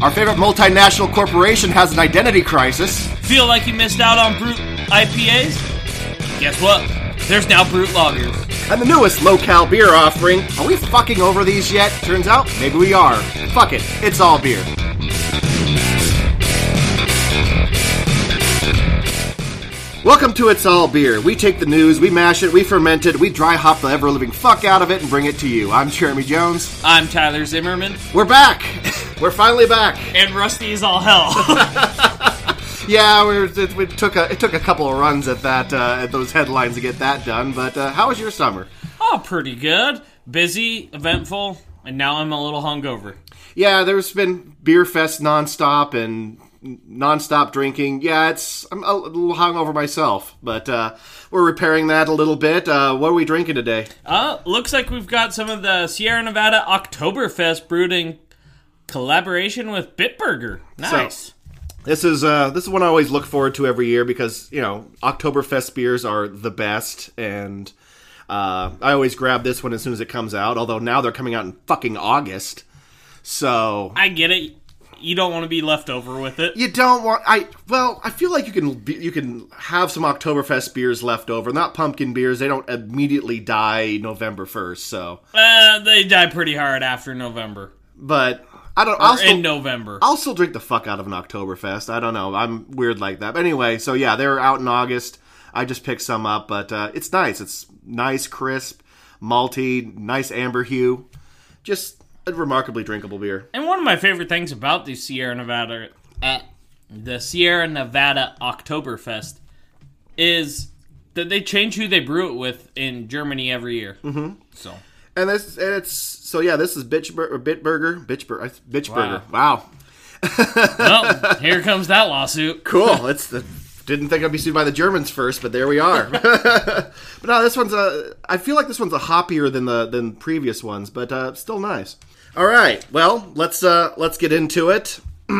Our favorite multinational corporation has an identity crisis. Feel like you missed out on Brut IPAs? Guess what? There's now Brut Lagers. And the newest low-cal beer offering. Are we fucking over these yet? Turns out, maybe we are. Fuck it. It's all beer. Welcome to It's All Beer. We take the news, we mash it, we ferment it, we dry hop the ever living fuck out of it and bring it to you. I'm Jeremy Jones. I'm Tyler Zimmerman, We're back. We're finally back. and Rusty is all hell. Yeah, we, were, it, we took a it took a couple of runs at that uh, at those headlines to get that done. But uh, how was your summer? oh, pretty good. Busy, eventful, and now I'm a little hungover. Yeah, there's been beer fest nonstop and nonstop drinking. Yeah, it's I'm a little hungover myself, but uh, we're repairing that a little bit. Uh, what are we drinking today? Uh, looks like we've got some of the Sierra Nevada Oktoberfest brewed in collaboration with Bitburger. Nice. This is uh, this is one I always look forward to every year because you know Oktoberfest beers are the best, and uh, I always grab this one as soon as it comes out. Although now they're coming out in fucking August, so I get it. You don't want to be left over with it. you don't want. I well, I feel like you can be, you can have some Oktoberfest beers left over, not pumpkin beers. They don't immediately die November first, so Uh, they die pretty hard after November. but I don't. Or I'll still, in November. I'll still drink the fuck out of an Oktoberfest. I don't know. I'm weird like that. But anyway, so yeah, they're out in August. I just picked some up, but uh, it's nice. It's nice, crisp, malty, nice amber hue. Just a remarkably drinkable beer. And one of my favorite things about the Sierra Nevada, uh, the Sierra Nevada Oktoberfest, is that they change who they brew it with in Germany every year. Mm-hmm. So And this, and it's so yeah. This is Bitchbur- or Bitburger, Bitchburger, Bitchburger. Wow. well, here comes that lawsuit. cool. It's the didn't think I'd be sued by the Germans first, but there we are. but no, this one's a. I feel like this one's a hoppier than the than previous ones, but uh, still nice. All right, well let's uh, let's get into it.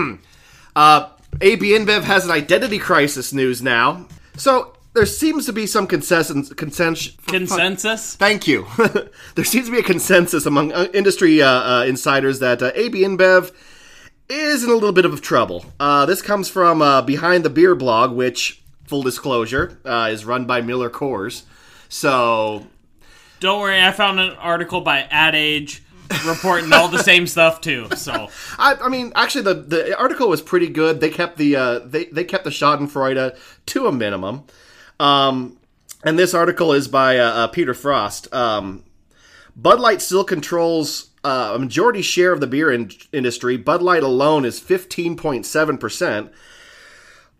uh, AB InBev has an identity crisis news now, so there seems to be some consensus. Consensus. Consensus. Thank you. there seems to be a consensus among uh, industry uh, uh, insiders that uh, AB InBev is in a little bit of trouble. Uh, this comes from uh, Behind the Beer blog, which, full disclosure, uh, is run by Miller Coors. So, Don't worry, I found an article by Ad Age reporting all the same stuff too. So I, I mean, actually, the, the article was pretty good. They kept the uh, they they kept the Schadenfreude to a minimum. Um, and this article is by uh, uh, Peter Frost. Um, Bud Light still controls uh, a majority share of the beer in- industry. Bud Light alone is 15.7%.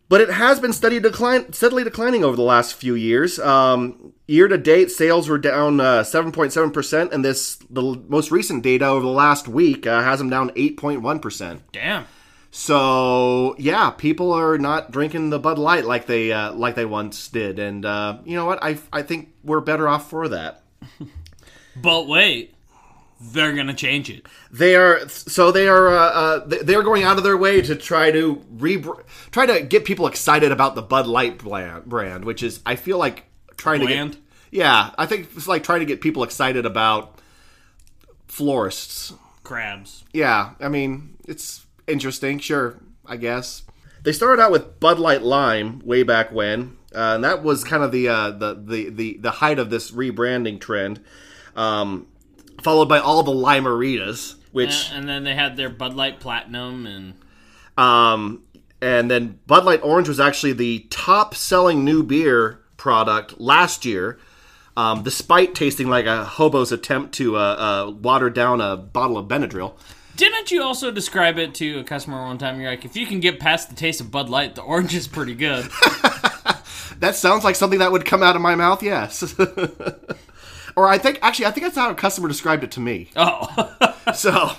But it has been steady decline, steadily declining over the last few years. Um, year to date, sales were down uh, 7.7%, and this the most recent data over the last week uh, has them down 8.1%. damn. So yeah, people are not drinking the Bud Light like they uh, like they once did, and uh, you know what? I I think we're better off for that. But wait, they're gonna change it. They are so they are uh, uh, they- they're going out of their way to try to re try to get people excited about the Bud Light brand, which is I feel like trying to get yeah I think it's like trying to get people excited about florists. Crabs. Yeah, I mean it's interesting, sure, I guess. They started out with Bud Light Lime way back when, uh, and that was kind of the, uh, the the the the height of this rebranding trend. Um, followed by all the Lime-A-Ritas, which Uh, and then they had their Bud Light Platinum and Um, and then Bud Light Orange was actually the top selling new beer product last year, um, despite tasting like a hobo's attempt to uh, uh, water down a bottle of Benadryl. Didn't you also describe it to a customer one time? You're like, if you can get past the taste of Bud Light, the orange is pretty good. That sounds like something that would come out of my mouth, yes. or I think, actually, I think that's how a customer described it to me. oh, So,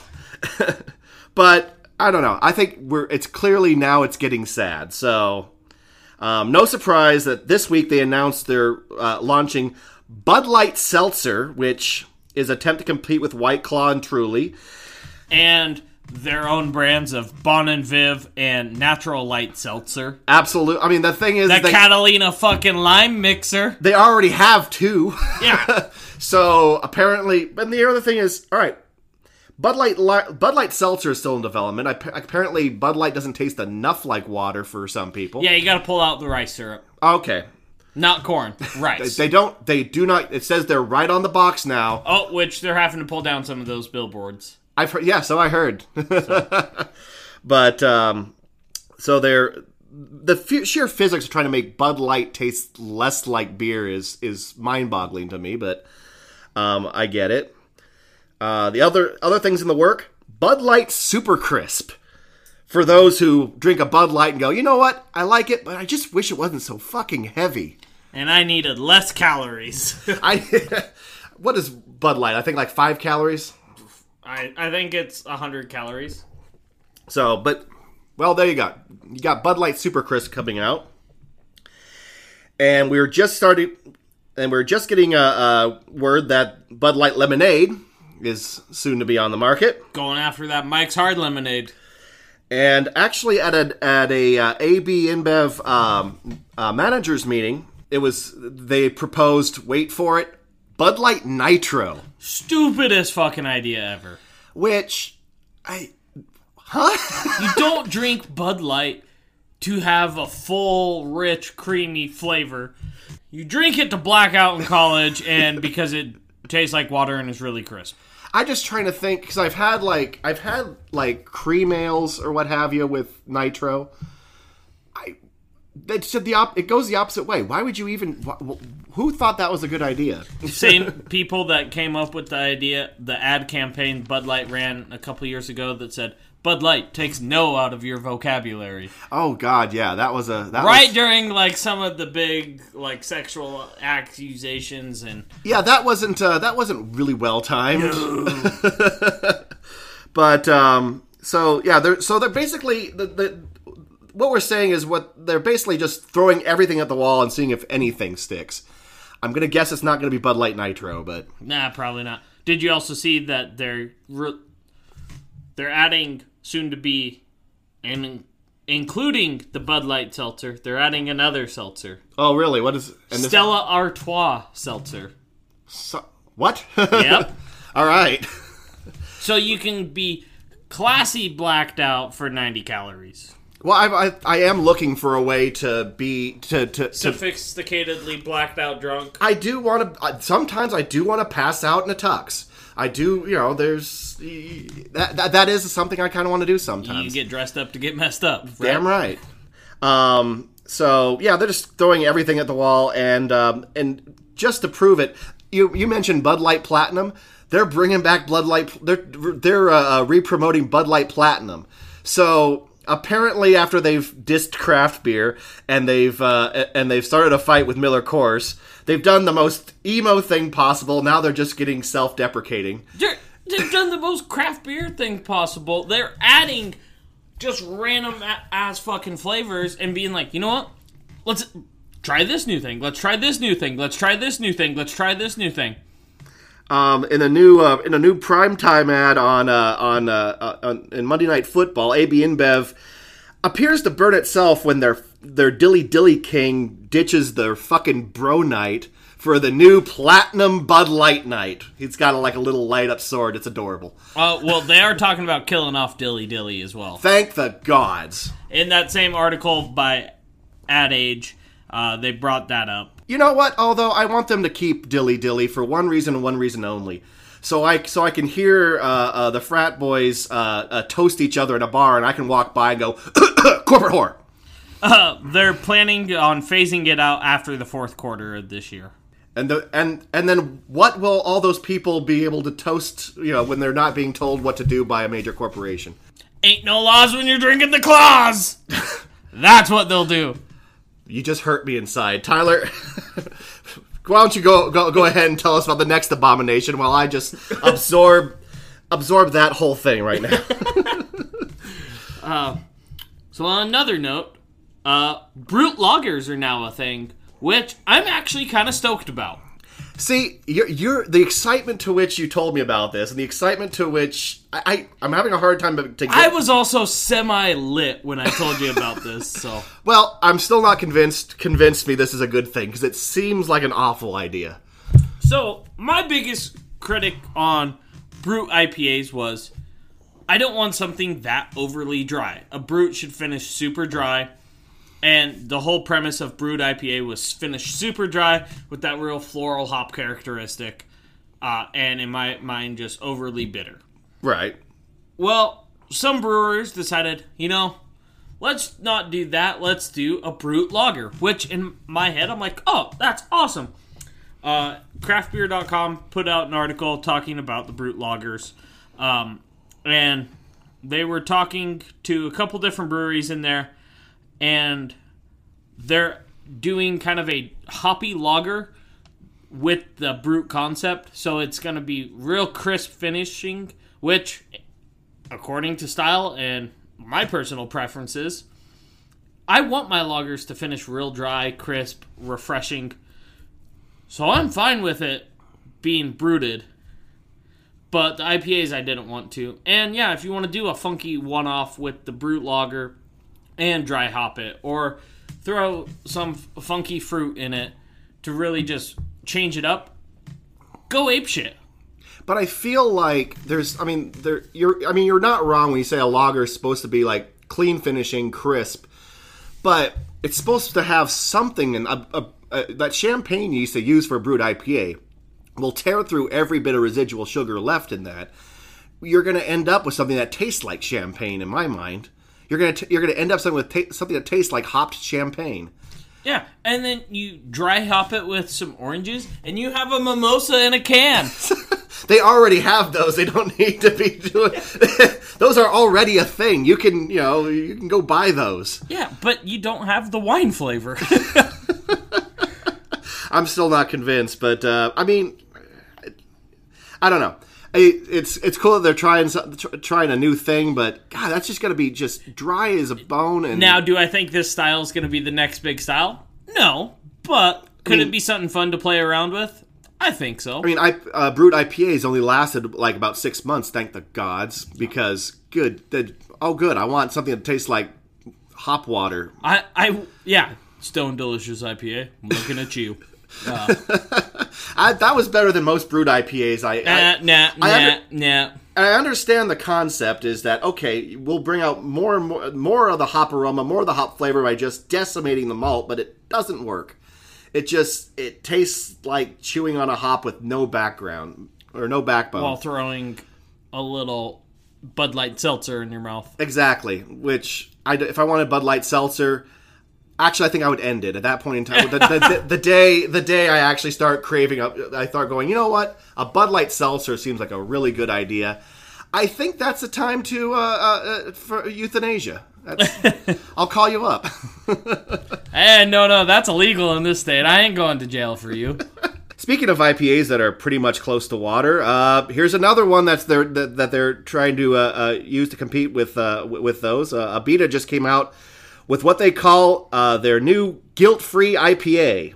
but I don't know. I think we're. It's clearly now it's getting sad. So, um, no surprise that this week they announced they're uh, launching Bud Light Seltzer, which is attempt to compete with White Claw and Truly. And their own brands of Bon and Viv and Natural Light Seltzer. Absolute. I mean, the thing is, That they, Catalina fucking lime mixer. they already have two. Yeah. so apparently, and the other thing is, all right. Bud Light Bud Light Seltzer is still in development. I, apparently, Bud Light doesn't taste enough like water for some people. Yeah, you got to pull out the rice syrup, Okay. not corn. Rice. They don't. They do not. It says they're right on the box now. oh, which they're having to pull down some of those billboards. I've heard. Yeah, so I heard. but um, so they're the f- sheer physics of trying to make Bud Light taste less like beer is is mind boggling to me. But um, I get it. Uh, the other other things in the work: Bud Light Super Crisp. For those who drink a Bud Light and go, you know what? I like it, but I just wish it wasn't so fucking heavy. And I needed less calories. I what is Bud Light? I think like five calories. I, I think it's 100 calories. So, but well, there you go. You got Bud Light Super Crisp coming out, and we were just starting, and we are just getting a, a word that Bud Light Lemonade is soon to be on the market. Going after that Mike's Hard Lemonade. And actually, at a at a uh, AB InBev um, uh, managers meeting, it was they proposed. Wait for it, Bud Light Nitro, Stupidest fucking idea ever. which I huh. You don't drink Bud Light to have a full, rich, creamy flavor. You drink it to black out in college and because it tastes like water and is really crisp. I'm just trying to think because I've had like I've had like cream ales or what have you with nitro. I it's the op- it goes the opposite way. Why would you even? Wh- wh- who thought that was a good idea? Same people that came up with the idea, the ad campaign Bud Light ran a couple years ago that said Bud Light takes no out of your vocabulary. Oh God, yeah, that was a that Right Was, during like some of the big like sexual accusations and yeah, that wasn't uh, that wasn't really well timed. but um, so yeah, they're so they're basically the, the what we're saying is what they're basically just throwing everything at the wall and seeing if anything sticks. I'm gonna guess it's not gonna be Bud Light Nitro, but Nah, probably not. Did you also see that they're re- they're adding soon to be and including the Bud Light seltzer, they're adding another seltzer, oh really? What is and Stella Artois seltzer. So, what? Yep. All right. so you can be classy blacked out for 90 calories. Well, I, I, I am looking for a way to be to to, to Sophisticatedly blacked out drunk. I do want to. Sometimes I do want to pass out in a tux. I do. You know, there's that that, that is something I kind of want to do You sometimes. get dressed up to get messed up. Damn right. Um. So yeah, they're just throwing everything at the wall, and um, and just to prove it, you you mentioned Bud Light Platinum. They're bringing back Bud Light. They're they're uh, uh, re-promoting Bud Light Platinum. So apparently, after they've dissed craft beer and they've uh, and they've started a fight with Miller Coors, they've done the most emo thing possible. Now they're just getting self-deprecating. They're, they've done the most craft beer thing possible. They're adding just random ass fucking flavors and being like, you know what? Let's try this new thing. Let's try this new thing. Let's try this new thing. Let's try this new thing. Um, in a new uh, in a new primetime ad on uh, on, uh, uh, on in Monday Night Football, AB InBev appears to burn itself when their their Dilly Dilly King ditches their fucking bro night for the new Platinum Bud Light night. He's got a, like a little light up sword. It's adorable. Uh, well, they are talking about killing off Dilly Dilly as well. Thank the gods. In that same article by Ad Age, uh, they brought that up. You know what? Although I want them to keep Dilly Dilly for one reason and one reason only. So I so I can hear uh, uh, the frat boys uh, uh, toast each other in a bar, and I can walk by and go, corporate whore. Uh, they're planning on phasing it out after the fourth quarter of this year. And the and and then what will all those people be able to toast? You know, when they're not being told what to do by a major corporation. Ain't no laws when you're drinking the claws. That's what they'll do. You just hurt me inside, Tyler. Why don't you go go go ahead and tell us about the next abomination while I just absorb absorb that whole thing right now. So on another note, uh, brut lagers are now a thing, which I'm actually kind of stoked about. See, you're, you're the excitement to which you told me about this, and the excitement to which I, I I'm having a hard time to get. I was also semi lit when I told you about this, so well, I'm still not convinced. Convinced me this is a good thing because it seems like an awful idea. so my biggest critic on brut IPAs was I don't want something that overly dry. A brut should finish super dry. And the whole premise of brut IPA was finished super dry with that real floral hop characteristic, uh, and in my mind, just overly bitter. Right. Well, some brewers decided, you know, let's not do that. Let's do a brut lager, which in my head, I'm like, oh, that's awesome. Uh, craftbeer.com put out an article talking about the brut lagers. Um, and they were talking to a couple different breweries in there, and they're doing kind of a hoppy lager with the brut concept. So it's going to be real crisp finishing, which, according to style and my personal preferences, I want my lagers to finish real dry, crisp, refreshing. So I'm fine with it being bruted. But the IPAs I didn't want to. And yeah, if you want to do a funky one off with the brut lager and dry hop it, or throw some f- funky fruit in it to really just change it up, go ape shit. But I feel like there's, I mean, there, you're, I mean, you're not wrong when you say a lager is supposed to be like clean finishing, crisp, but it's supposed to have something in a, a, a, that champagne you used to use for a brut IPA will tear through every bit of residual sugar left in that. You're going to end up with something that tastes like champagne, in my mind. You're going to you're to end up something with ta- something that tastes like hopped champagne. Yeah, and then you dry hop it with some oranges, and you have a mimosa in a can. They already have those. They don't need to be doing. those are already a thing. You can you know you can go buy those. yeah, but you don't have the wine flavor. I'm still not convinced, but uh, I mean, I don't know. I- It's it's cool that they're trying trying a new thing, but God, that's just gonna be just dry as a bone. And now, do I think this style is going to be the next big style? No, but could mean- it be something fun to play around with? I think so. I mean, I, uh, brut IPAs only lasted like about six months, thank the gods, because good, that- oh good, I want something that tastes like hop water. I, I, yeah, Stone Delicious IPA. I'm looking at you. I, that was better than most brut IPAs. I, I Nah, nah, I under- nah. and I understand the concept is that okay, we'll bring out more and more more of the hop aroma, more of the hop flavor by just decimating the malt, but it doesn't work. It just it tastes like chewing on a hop with no background or no backbone. While throwing a little Bud Light seltzer in your mouth. exactly. Which I if I wanted Bud Light seltzer, actually I think I would end it at that point in time. the, the, the, the day the day I actually start craving up, I start going. You know what? A Bud Light seltzer seems like a really good idea. I think that's the time to uh, uh, uh, for euthanasia. That's, I'll call you up. Eh, no, no, that's illegal in this state. I ain't going to jail for you. Speaking of IPAs that are pretty much close to water, uh, here's another one that's they're, that, that they're trying to uh, uh, use to compete with uh, w- with those. Uh, Abita just came out with what they call uh, their new guilt-free IPA,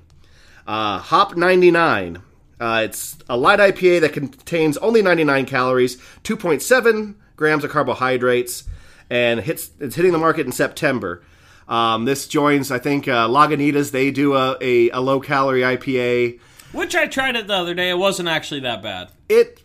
uh, Hop 99. Uh, it's a light IPA that contains only 99 calories, 2.7 grams of carbohydrates, and hits it's hitting the market in September. Um, this joins, I think, uh, Lagunitas. They do a, a, a low-calorie IPA Which I tried it the other day. It wasn't actually that bad. it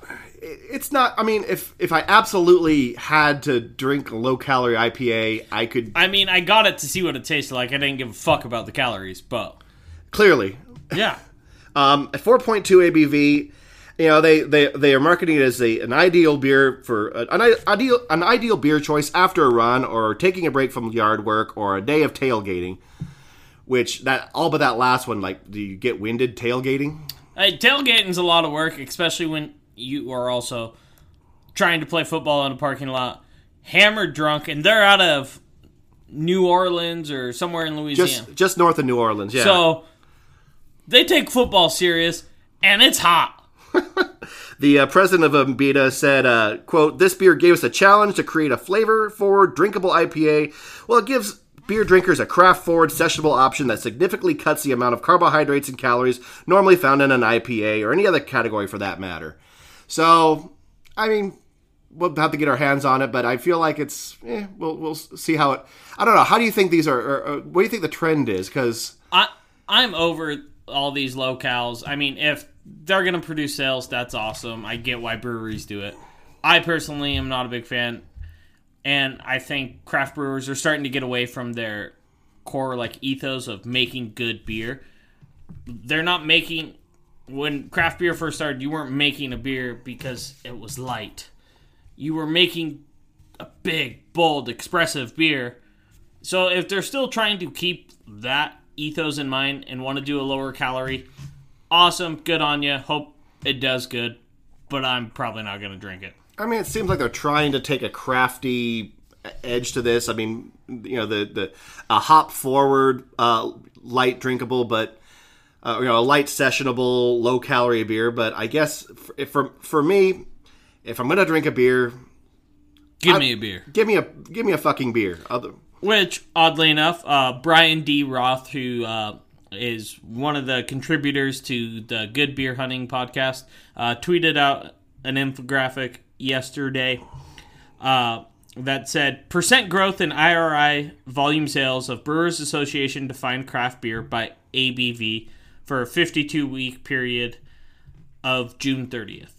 it's not i mean if if i absolutely had to drink a low calorie ipa i could I mean, I got it to see what it tasted like. I didn't give a fuck about the calories, but clearly yeah. um at 4.2 abv you know they they they are marketing it as a, an ideal beer for an ideal an ideal beer choice after a run or taking a break from yard work or a day of tailgating which that all but that last one like do you get winded tailgating Hey, tailgating's a lot of work, especially when you are also trying to play football in a parking lot, hammered drunk, and they're out of New Orleans or somewhere in Louisiana. just just north of new orleans yeah So they take football serious, and it's hot. The uh, president of Abita said, uh, quote, this beer gave us a challenge to create a flavor forward, drinkable IPA. Well, it gives beer drinkers a craft forward, sessionable option that significantly cuts the amount of carbohydrates and calories normally found in an IPA or any other category for that matter. So, I mean, we'll have to get our hands on it, but I feel like it's, eh, we'll, we'll see how it, I don't know. How do you think these are, are, are what do you think the trend is? Because, I I'm over all these low-cals. I mean, if they're gonna produce sales, that's awesome. I get why breweries do it. I personally am not a big fan, and I think craft brewers are starting to get away from their core like ethos of making good beer. They're not making when craft beer first started. You weren't making a beer because it was light. You were making a big, bold, expressive beer. So if they're still trying to keep that ethos in mind and want to do a lower calorie, awesome, good on you. Hope it does good, but I'm probably not going to drink it. I mean, it seems like they're trying to take a crafty edge to this. I mean, you know, the the a hop forward, uh, light drinkable, but uh, you know, a light sessionable, low calorie beer. But I guess for for, for me, if I'm gonna drink a beer, Give I- me a beer. give me a give me a fucking beer. Other, Which, oddly enough, uh, Bryan D. Roth, who uh, is one of the contributors to the Good Beer Hunting podcast, uh, tweeted out an infographic yesterday uh, that said percent growth in IRI volume sales of Brewers Association defined craft beer by ABV for a 52 week period of June 30th.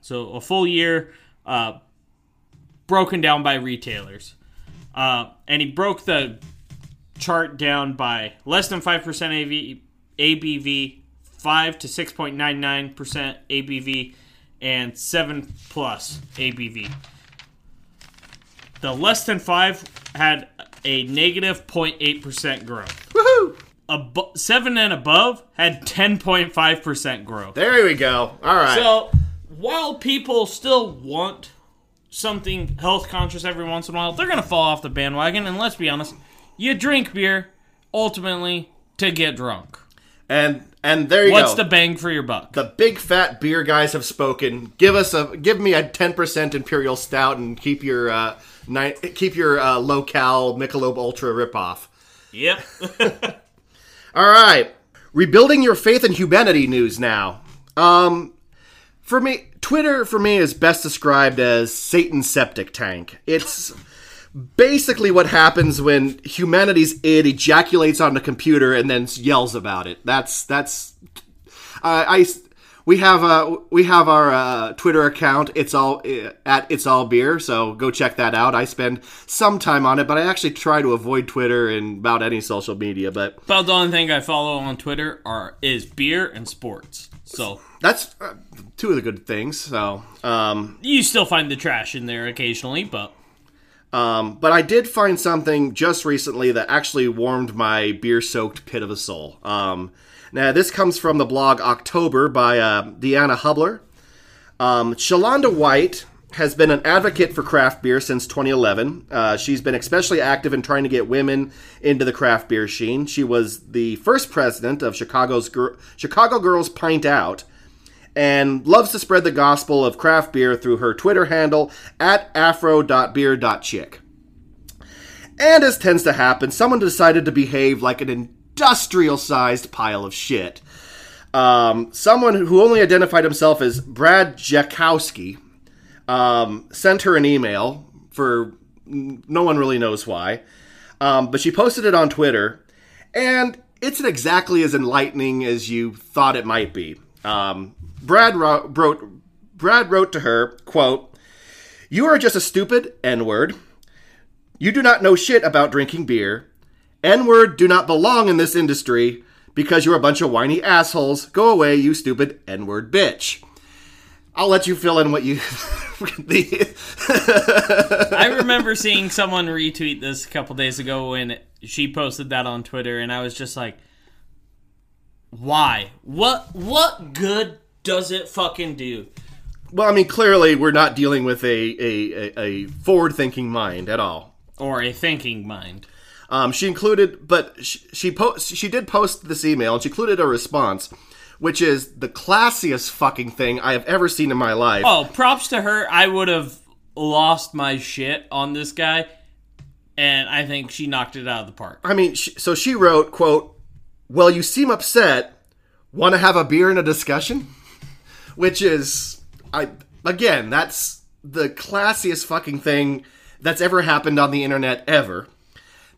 So a full year uh, broken down by retailers. Uh, and he broke the chart down by less than 5% AV, ABV, 5 to 6.99% ABV, and 7 plus ABV. The less than 5 had a negative 0.8% growth. woohoo! Abo- 7 and above had 10.5% growth. There we go. All right. So while people still want something health conscious every once in a while, they're gonna fall off the bandwagon. And let's be honest, you drink beer ultimately to get drunk. and and there you What's go. What's the bang for your buck? the big fat beer guys have spoken. Give us a give me a ten percent imperial stout and keep your uh, ni- keep your uh, low cal Michelob Ultra ripoff. Yep. All right, rebuilding your faith in humanity news now. Um, for me, Twitter for me is best described as Satan's septic tank. It's basically what happens when humanity's id ejaculates on the computer and then yells about it. That's that's uh, I we have uh we have our uh, Twitter account. It's all uh, at it's all beer. So go check that out. I spend some time on it, but I actually try to avoid Twitter and about any social media. But About the only thing I follow on Twitter are is beer and sports. So that's uh, two of the good things. So um, you still find the trash in there occasionally, but um, but I did find something just recently that actually warmed my beer-soaked pit of a soul. Um, now this comes from the blog October by uh, Deanna Hubler. Um, Shalonda White has been an advocate for craft beer since 2011. Uh, she's been especially active in trying to get women into the craft beer scene. She was the first president of Chicago's Chicago Girls Pint Out, and loves to spread the gospel of craft beer through her Twitter handle at afro.beer.chick. And as tends to happen, someone decided to behave like an industrial sized pile of shit. Um, someone who only identified himself as Brad Jakowski um, sent her an email for no one really knows why. Um, but she posted it on Twitter, and it's exactly as enlightening as you thought it might be. Um, Brad wrote, Brad wrote to her, quote, You are just a stupid N-word. You do not know shit about drinking beer. N-word do not belong in this industry because you're a bunch of whiny assholes. Go away, you stupid N-word bitch. I'll let you fill in what you. the, I remember seeing someone retweet this a couple days ago when she posted that on Twitter, and I was just like, "Why? What? What good does it fucking do?" well, I mean, clearly we're not dealing with a a, a, a forward-thinking mind at all. Or a thinking mind. Um, she included, but she she, po- she did post this email, and she included a response, which is the classiest fucking thing I have ever seen in my life. Oh, props to her. I would have lost my shit on this guy, and I think she knocked it out of the park. I mean, she, so she wrote, "quote Well, you seem upset. Want to have a beer and a discussion?" Which is, I again, that's the classiest fucking thing that's ever happened on the internet ever.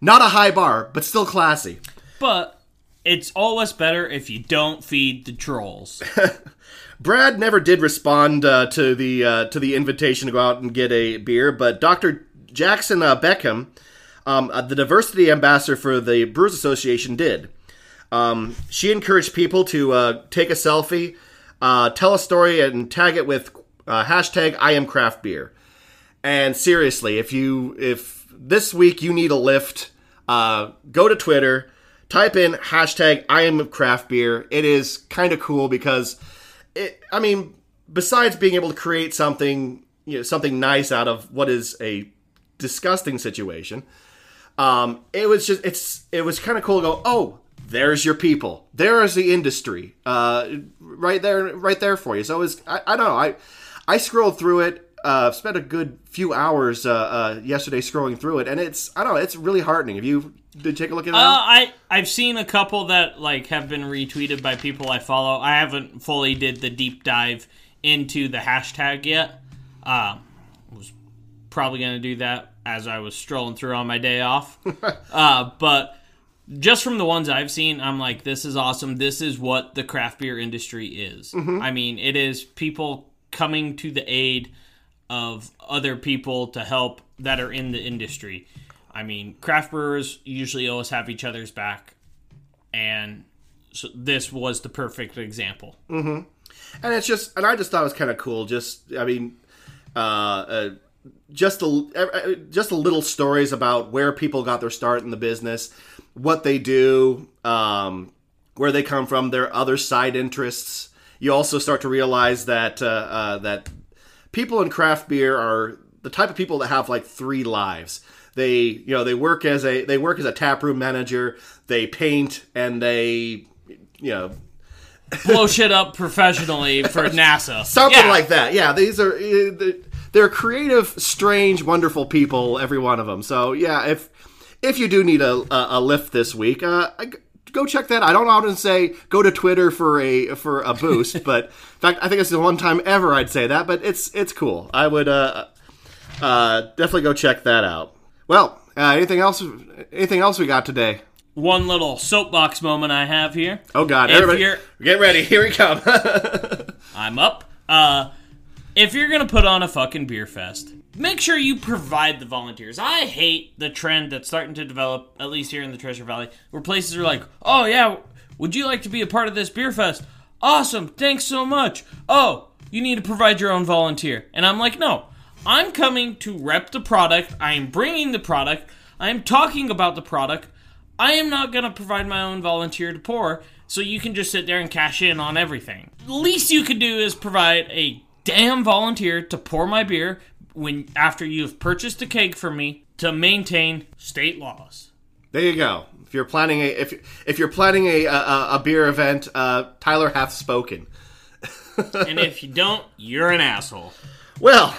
Not a high bar, but still classy. But it's always better if you don't feed the trolls. Brad never did respond uh, to the uh, to the invitation to go out and get a beer, but Dr. Jackson uh, Beckham, um, uh, the diversity ambassador for the Brewers Association, did. Um, she encouraged people to uh, take a selfie, uh, tell a story, and tag it with uh, hashtag I am craft beer. And seriously, if you if this week you need a lift, uh, go to Twitter, type in hashtag I am craft beer. It is kind of cool because it. I mean, besides being able to create something, you know, something nice out of what is a disgusting situation, um, it was just it's it was kind of cool to go. Oh, there's your people. There is the industry, uh, right there, right there for you. So it was I, I don't know. I I scrolled through it. Uh, spent a good few hours uh, uh, yesterday scrolling through it, and it's I don't know. It's really heartening. Have you did take a look at it? Uh, I I've seen a couple that like have been retweeted by people I follow. I haven't fully did the deep dive into the hashtag yet. Uh, was probably gonna do that as I was strolling through on my day off. uh, but just from the ones I've seen, I'm like, this is awesome. This is what the craft beer industry is. I mean, it is people coming to the aid of other people to help that are in the industry. I mean, craft brewers usually always have each other's back, and so this was the perfect example. and it's just and i just thought it was kind of cool just i mean uh, uh just a uh, just a little stories about where people got their start in the business what they do um where they come from their other side interests you also start to realize that uh, uh that people in craft beer are the type of people that have like three lives they you know they work as a they work as a taproom manager they paint and they you know Blow shit up professionally for NASA. something Yeah. like that. Yeah, these are uh, they're creative, strange, wonderful people, every one of them. So yeah, if if you do need a a, a lift this week, uh, I- go check that. I don't often say go to Twitter for a for a boost, but in fact, I think it's the one time ever I'd say that. But it's it's cool. I would uh, uh, definitely go check that out. Well, uh, anything else? Anything else we got today? One little soapbox moment I have here. Oh God! If Everybody, you're- get ready. Here we come. I'm up. Uh, if you're gonna put on a fucking beer fest, make sure you provide the volunteers. I hate the trend that's starting to develop, at least here in the Treasure Valley, where places are like, "Oh yeah, would you like to be a part of this beer fest? Awesome, thanks so much. Oh, you need to provide your own volunteer." And I'm like, "No, I'm coming to rep the product. I am bringing the product. I am talking about the product. I am not going to provide my own volunteer to pour, so you can just sit there and cash in on everything. The least you could do is provide a damn volunteer to pour my beer when after you've purchased a keg from me to maintain state laws. There you go. If you're planning a if if you're planning a a, a beer event, uh, Tyler hath spoken. And if you don't, you're an asshole. Well,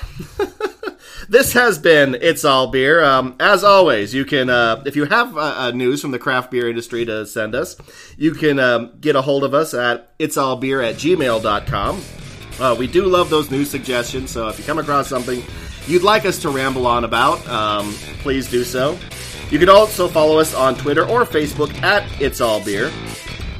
this has been It's All Beer. Um, as always, you can, uh, if you have uh, uh, news from the craft beer industry to send us, you can um, get a hold of us at itsallbeer at gmail.com. Uh, we do love those news suggestions, so if you come across something you'd like us to ramble on about, um, please do so. You can also follow us on Twitter or Facebook at It's All Beer.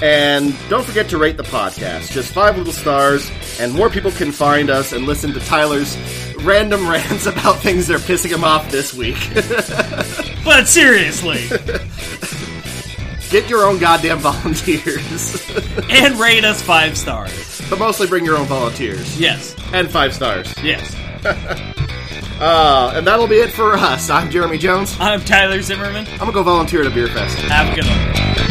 And don't forget to rate the podcast. Just five little stars, and more people can find us and listen to Tyler's random rants about things that are pissing him off this week. But seriously, Get your own goddamn volunteers. and rate us five stars. But mostly bring your own volunteers. Yes, And five stars. yes. Uh, and that'll be it for us. I'm Jeremy Jones. I'm Tyler Zimmerman. I'm gonna go volunteer at a beer fest. Have a good one.